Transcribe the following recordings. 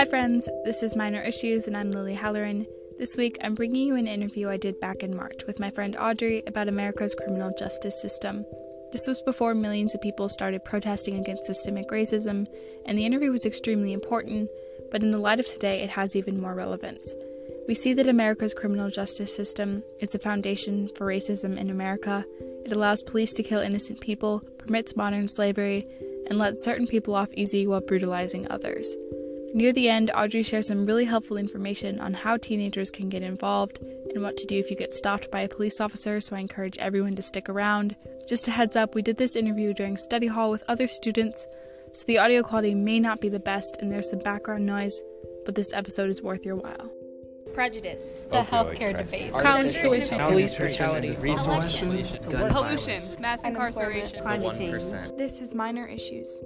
Hi, friends. This is Minor Issues, and I'm Lily Halloran. This week, I'm bringing you an interview I did back in March with my friend Audrey about America's criminal justice system. This was before millions of people started protesting against systemic racism, and the interview was extremely important, but in the light of today, it has even more relevance. We see that America's criminal justice system is the foundation for racism in America. It allows police to kill innocent people, permits modern slavery, and lets certain people off easy while brutalizing others. Near the end, Audrey shares some really helpful information on how teenagers can get involved and what to do if you get stopped by a police officer, so I encourage everyone to stick around. Just a heads up, we did this interview during study hall with other students, so the audio quality may not be the best and there's some background noise, but this episode is worth your while. Prejudice, the healthcare debate, college tuition, police brutality, resource. Gun pollution, mass incarceration, climate change. This is Minor Issues.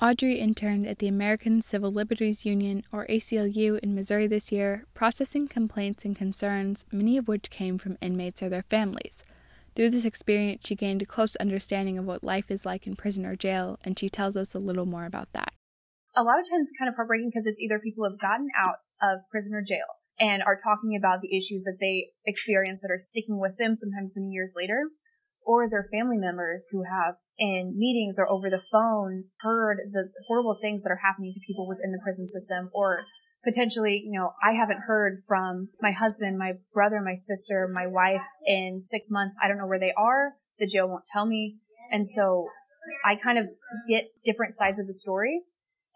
Audrey interned at the American Civil Liberties Union, or ACLU, in Missouri this year, processing complaints and concerns, many of which came from inmates or their families. Through this experience, she gained a close understanding of what life is like in prison or jail, and she tells us a little more about that a lot of times it's kind of heartbreaking because it's either people have gotten out of prison or jail and are talking about the issues that they experience that are sticking with them sometimes many years later, or their family members who have in meetings or over the phone heard the horrible things that are happening to people within the prison system or potentially, you know, I haven't heard from my husband, my brother, my sister, my wife in six months. I don't know where they are. The jail won't tell me. And so I kind of get different sides of the story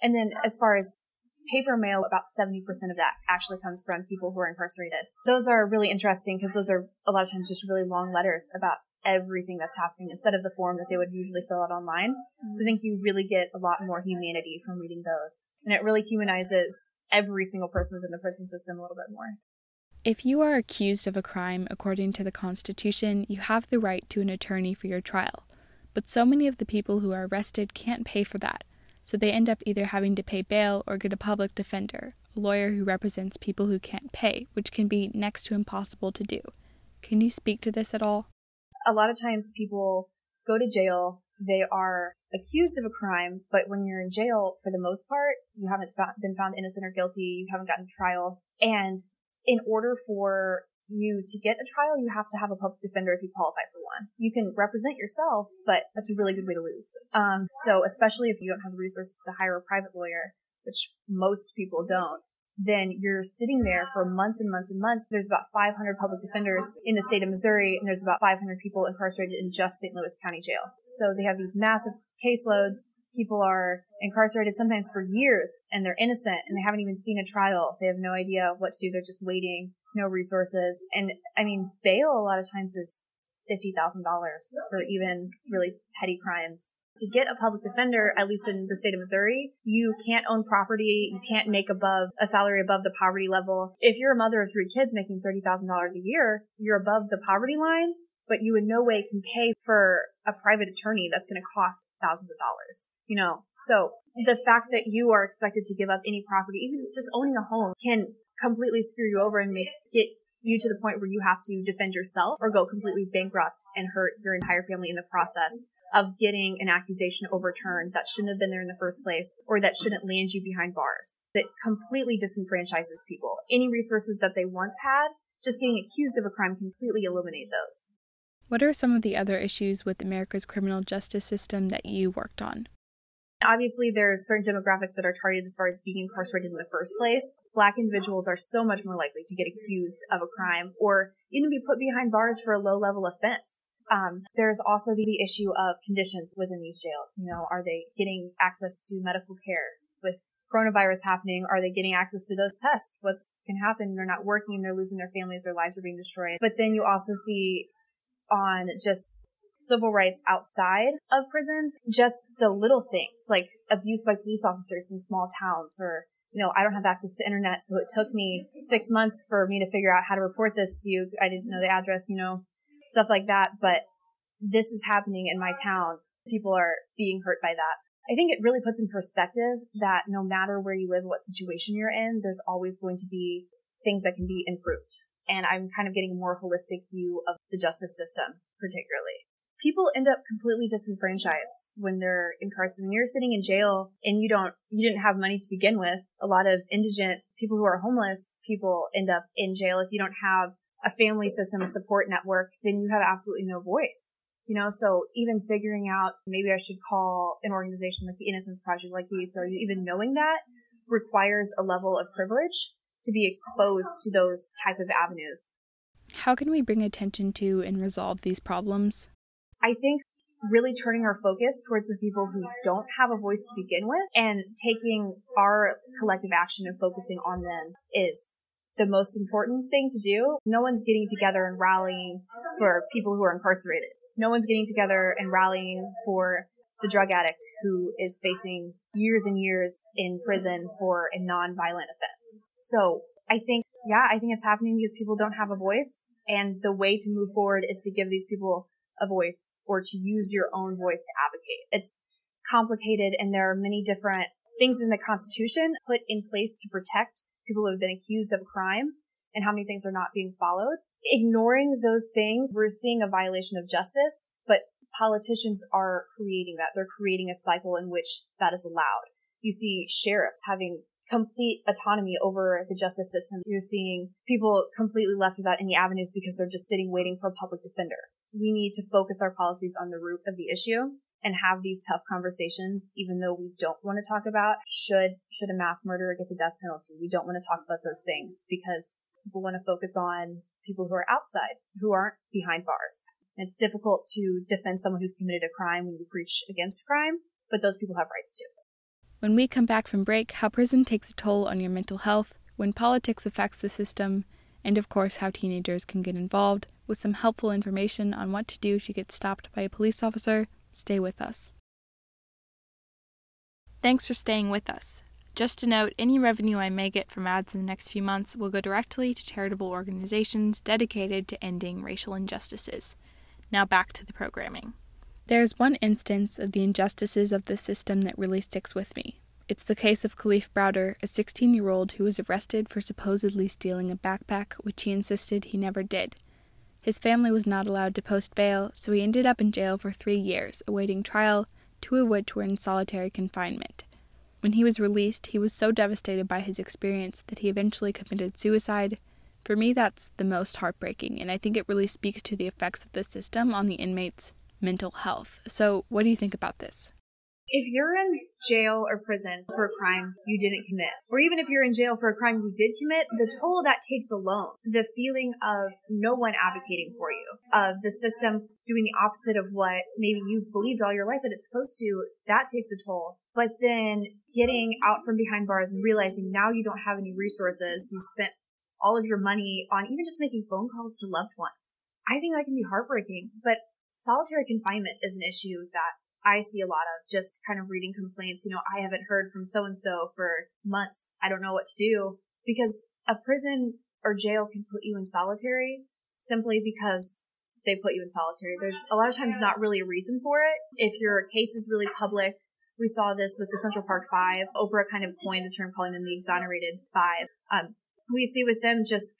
and then as far as paper mail, about 70% of that actually comes from people who are incarcerated. Those are really interesting because those are a lot of times just really long letters about everything that's happening instead of the form that they would usually fill out online. Mm-hmm. So I think you really get a lot more humanity from reading those. And it really humanizes every single person within the prison system a little bit more. If you are accused of a crime according to the Constitution, you have the right to an attorney for your trial. But so many of the people who are arrested can't pay for that so they end up either having to pay bail or get a public defender, a lawyer who represents people who can't pay, which can be next to impossible to do. Can you speak to this at all? A lot of times people go to jail, they are accused of a crime, but when you're in jail, for the most part, you haven't been found innocent or guilty, you haven't gotten a trial. And in order for you to get a trial, you have to have a public defender if you qualify for one. You can represent yourself, but that's a really good way to lose. Um, so especially if you don't have the resources to hire a private lawyer, which most people don't, then you're sitting there for months and months and months. There's about 500 public defenders in the state of Missouri, and there's about 500 people incarcerated in just St. Louis County Jail. So they have these massive caseloads. People are incarcerated sometimes for years, and they're innocent, and they haven't even seen a trial. They have no idea what to do. They're just waiting, no resources. And I mean, bail a lot of times is $50,000 for even really petty crimes. To get a public defender, at least in the state of Missouri, you can't own property. You can't make above a salary above the poverty level. If you're a mother of three kids making $30,000 a year, you're above the poverty line, but you in no way can pay for a private attorney that's going to cost thousands of dollars. You know, so the fact that you are expected to give up any property, even just owning a home, can completely screw you over and make get you to the point where you have to defend yourself or go completely bankrupt and hurt your entire family in the process of getting an accusation overturned that shouldn't have been there in the first place or that shouldn't land you behind bars. That completely disenfranchises people. Any resources that they once had, just getting accused of a crime completely eliminate those. What are some of the other issues with America's criminal justice system that you worked on? Obviously, there's certain demographics that are targeted as far as being incarcerated in the first place. Black individuals are so much more likely to get accused of a crime or even be put behind bars for a low level offense. Um, there's also the issue of conditions within these jails. You know, are they getting access to medical care with coronavirus happening? Are they getting access to those tests? What's can happen? They're not working. They're losing their families. Their lives are being destroyed. But then you also see on just civil rights outside of prisons, just the little things like abuse by police officers in small towns or you know, I don't have access to internet, so it took me six months for me to figure out how to report this to you. I didn't know the address, you know, stuff like that. But this is happening in my town. People are being hurt by that. I think it really puts in perspective that no matter where you live, what situation you're in, there's always going to be things that can be improved. And I'm kind of getting a more holistic view of the justice system, particularly. People end up completely disenfranchised when they're incarcerated. When you're sitting in jail and you don't, you didn't have money to begin with, a lot of indigent people who are homeless people end up in jail. If you don't have a family system, a support network, then you have absolutely no voice. You know, so even figuring out maybe I should call an organization like the Innocence Project like these, or even knowing that requires a level of privilege to be exposed to those type of avenues. How can we bring attention to and resolve these problems? I think really turning our focus towards the people who don't have a voice to begin with and taking our collective action and focusing on them is the most important thing to do. No one's getting together and rallying for people who are incarcerated. No one's getting together and rallying for the drug addict who is facing years and years in prison for a non-violent offense. So I think, yeah, I think it's happening because people don't have a voice. And the way to move forward is to give these people a voice or to use your own voice to advocate. It's complicated and there are many different things in the Constitution put in place to protect people who have been accused of a crime and how many things are not being followed. Ignoring those things, we're seeing a violation of justice, but politicians are creating that. They're creating a cycle in which that is allowed. You see sheriffs having complete autonomy over the justice system. You're seeing people completely left without any avenues because they're just sitting waiting for a public defender. We need to focus our policies on the root of the issue and have these tough conversations, even though we don't want to talk about should, should a mass murderer get the death penalty? We don't want to talk about those things because people want to focus on people who are outside, who aren't behind bars. It's difficult to defend someone who's committed a crime when you preach against crime, but those people have rights too. When we come back from break, how prison takes a toll on your mental health, when politics affects the system, and of course, how teenagers can get involved, with some helpful information on what to do if you get stopped by a police officer. Stay with us. Thanks for staying with us. Just to note, any revenue I may get from ads in the next few months will go directly to charitable organizations dedicated to ending racial injustices. Now back to the programming. There is one instance of the injustices of the system that really sticks with me. It's the case of Kalief Browder, a 16 year old who was arrested for supposedly stealing a backpack, which he insisted he never did. His family was not allowed to post bail, so he ended up in jail for three years, awaiting trial, two of which were in solitary confinement. When he was released, he was so devastated by his experience that he eventually committed suicide. For me, that's the most heartbreaking, and I think it really speaks to the effects of the system on the inmates mental health. So, what do you think about this? If you're in jail or prison for a crime you didn't commit, or even if you're in jail for a crime you did commit, the toll that takes alone, the feeling of no one advocating for you, of the system doing the opposite of what maybe you've believed all your life that it's supposed to, that takes a toll. But then getting out from behind bars and realizing now you don't have any resources, you spent all of your money on even just making phone calls to loved ones. I think that can be heartbreaking, but solitary confinement is an issue that I see a lot of just kind of reading complaints. You know, I haven't heard from so and so for months. I don't know what to do because a prison or jail can put you in solitary simply because they put you in solitary. There's a lot of times not really a reason for it. If your case is really public, we saw this with the Central Park Five. Oprah kind of coined the term calling them the exonerated five. Um, we see with them just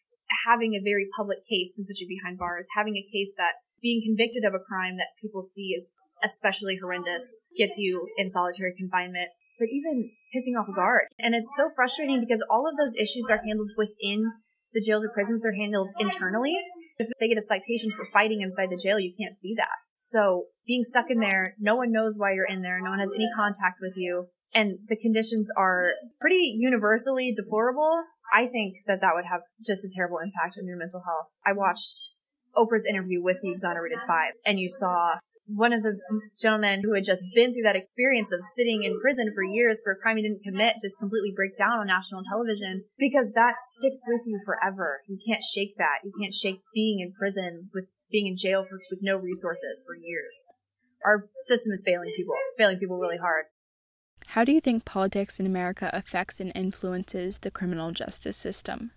having a very public case can put you behind bars, having a case that being convicted of a crime that people see as especially horrendous gets you in solitary confinement, but even pissing off a guard. And it's so frustrating because all of those issues are handled within the jails or prisons. They're handled internally. If they get a citation for fighting inside the jail, you can't see that. So being stuck in there, no one knows why you're in there. No one has any contact with you. And the conditions are pretty universally deplorable. I think that that would have just a terrible impact on your mental health. I watched Oprah's interview with the Exonerated Five, and you saw one of the gentlemen who had just been through that experience of sitting in prison for years for a crime he didn't commit just completely break down on national television because that sticks with you forever. You can't shake that. You can't shake being in prison with being in jail for, with no resources for years. Our system is failing people. It's failing people really hard. How do you think politics in America affects and influences the criminal justice system?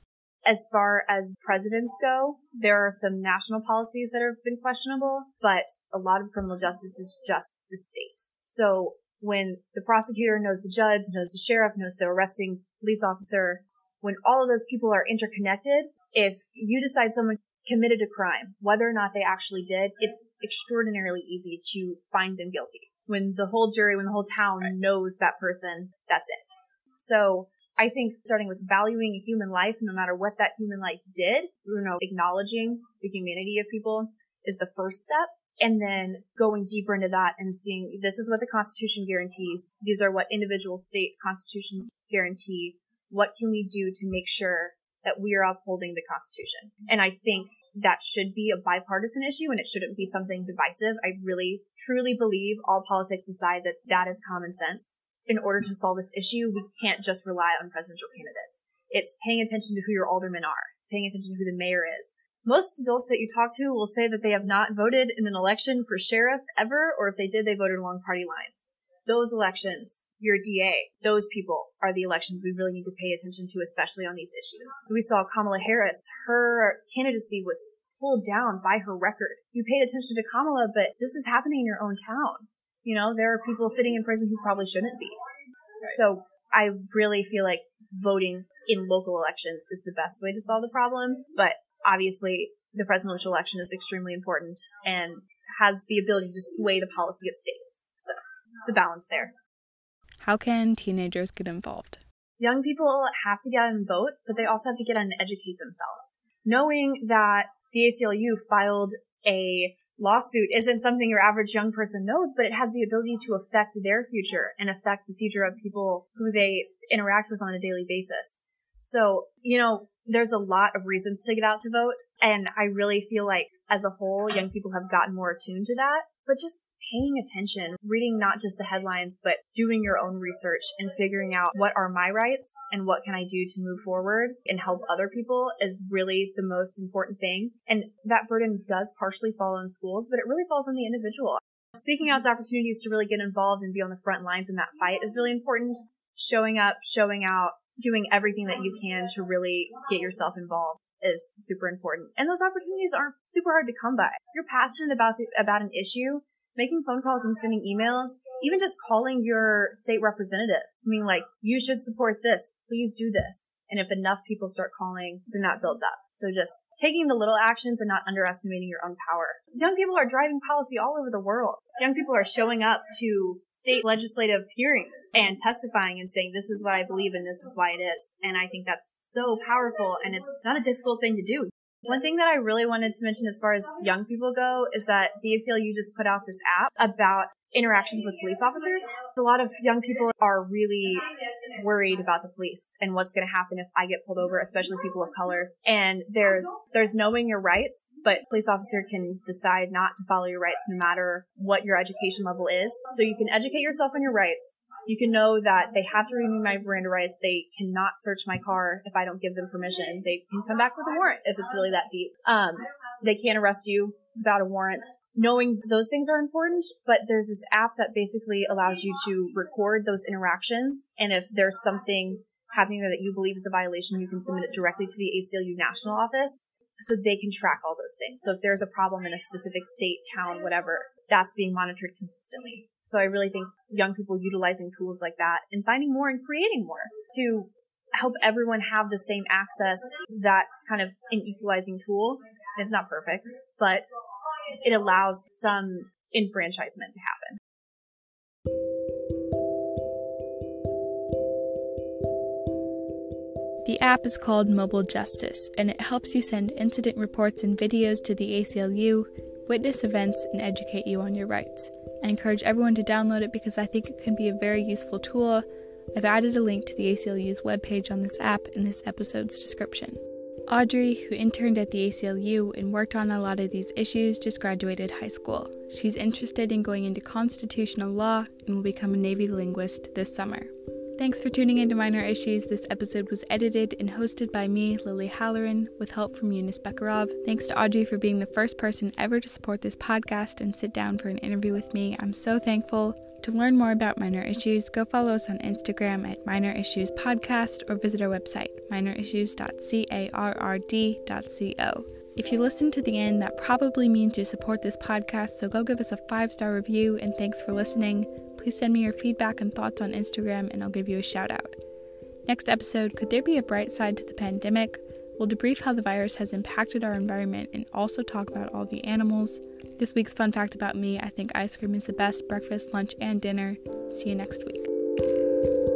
As far as presidents go, there are some national policies that have been questionable, but a lot of criminal justice is just the state. So when the prosecutor knows the judge, knows the sheriff, knows the arresting police officer, when all of those people are interconnected, if you decide someone committed a crime, whether or not they actually did, it's extraordinarily easy to find them guilty. When the whole jury, when the whole town right. knows that person, that's it. So I think starting with valuing a human life, no matter what that human life did, you know, acknowledging the humanity of people is the first step. And then going deeper into that and seeing this is what the Constitution guarantees. These are what individual state constitutions guarantee. What can we do to make sure that we are upholding the Constitution? And I think that should be a bipartisan issue and it shouldn't be something divisive. I really, truly believe all politics aside that that is common sense in order to solve this issue, we can't just rely on presidential candidates. It's paying attention to who your aldermen are. It's paying attention to who the mayor is. Most adults that you talk to will say that they have not voted in an election for sheriff ever, or if they did, they voted along party lines. Those elections, your DA, those people are the elections we really need to pay attention to, especially on these issues. We saw Kamala Harris, her candidacy was pulled down by her record. You paid attention to Kamala, but this is happening in your own town. You know, there are people sitting in prison who probably shouldn't be. So I really feel like voting in local elections is the best way to solve the problem. But obviously, the presidential election is extremely important and has the ability to sway the policy of states. So it's a balance there. How can teenagers get involved? Young people have to get out and vote, but they also have to get out and educate themselves. Knowing that the ACLU filed a lawsuit isn't something your average young person knows, but it has the ability to affect their future and affect the future of people who they interact with on a daily basis. So, you know, there's a lot of reasons to get out to vote. And I really feel like as a whole, young people have gotten more attuned to that. But just paying attention, reading not just the headlines, but doing your own research and figuring out what are my rights and what can I do to move forward and help other people is really the most important thing. And that burden does partially fall on schools, but it really falls on the individual. Seeking out the opportunities to really get involved and be on the front lines in that fight is really important. Showing up, showing out, doing everything that you can to really get yourself involved is super important. And those opportunities aren't super hard to come by. If you're passionate about the, about an issue, making phone calls and sending emails, even just calling your state representative. I mean, like, you should support this. Please do this. And if enough people start calling, then that builds up. So just taking the little actions and not underestimating your own power. Young people are driving policy all over the world. Young people are showing up to state legislative hearings and testifying and saying, this is what I believe and this is why it is. And I think that's so powerful and it's not a difficult thing to do. One thing that I really wanted to mention as far as young people go is that the ACLU just put out this app about interactions with police officers. A lot of young people are really worried about the police and what's going to happen if I get pulled over, especially people of color. And there's there's knowing your rights, but police officer can decide not to follow your rights no matter what your education level is. So you can educate yourself on your rights, you can know that they have to renew my Miranda rights. They cannot search my car if I don't give them permission. They can come back with a warrant if it's really that deep. Um, they can't arrest you without a warrant. Knowing those things are important, but there's this app that basically allows you to record those interactions. And if there's something happening there that you believe is a violation, you can submit it directly to the ACLU national office so they can track all those things. So if there's a problem in a specific state, town, whatever, that's being monitored consistently. So I really think young people utilizing tools like that and finding more and creating more to help everyone have the same access. That's kind of an equalizing tool. It's not perfect, but it allows some enfranchisement to happen. The app is called Mobile Justice, and it helps you send incident reports and videos to the ACLU, witness events, and educate you on your rights. I encourage everyone to download it because I think it can be a very useful tool. I've added a link to the ACLU's webpage on this app in this episode's description. Audrey, who interned at the ACLU and worked on a lot of these issues, just graduated high school. She's interested in going into constitutional law and will become a Navy linguist this summer. Thanks for tuning into Minor Issues. This episode was edited and hosted by me, Lily Halloran, with help from Eunice Bekarov. Thanks to Audrey for being the first person ever to support this podcast and sit down for an interview with me. I'm so thankful. To learn more about Minor Issues, go follow us on Instagram at Minor Issues Podcast or visit our website, minorissues.carrd.co. If you listen to the end, that probably means you support this podcast, so go give us a five star review and thanks for listening. Please send me your feedback and thoughts on Instagram and I'll give you a shout out. Next episode Could there be a bright side to the pandemic? We'll debrief how the virus has impacted our environment and also talk about all the animals. This week's fun fact about me I think ice cream is the best breakfast, lunch, and dinner. See you next week.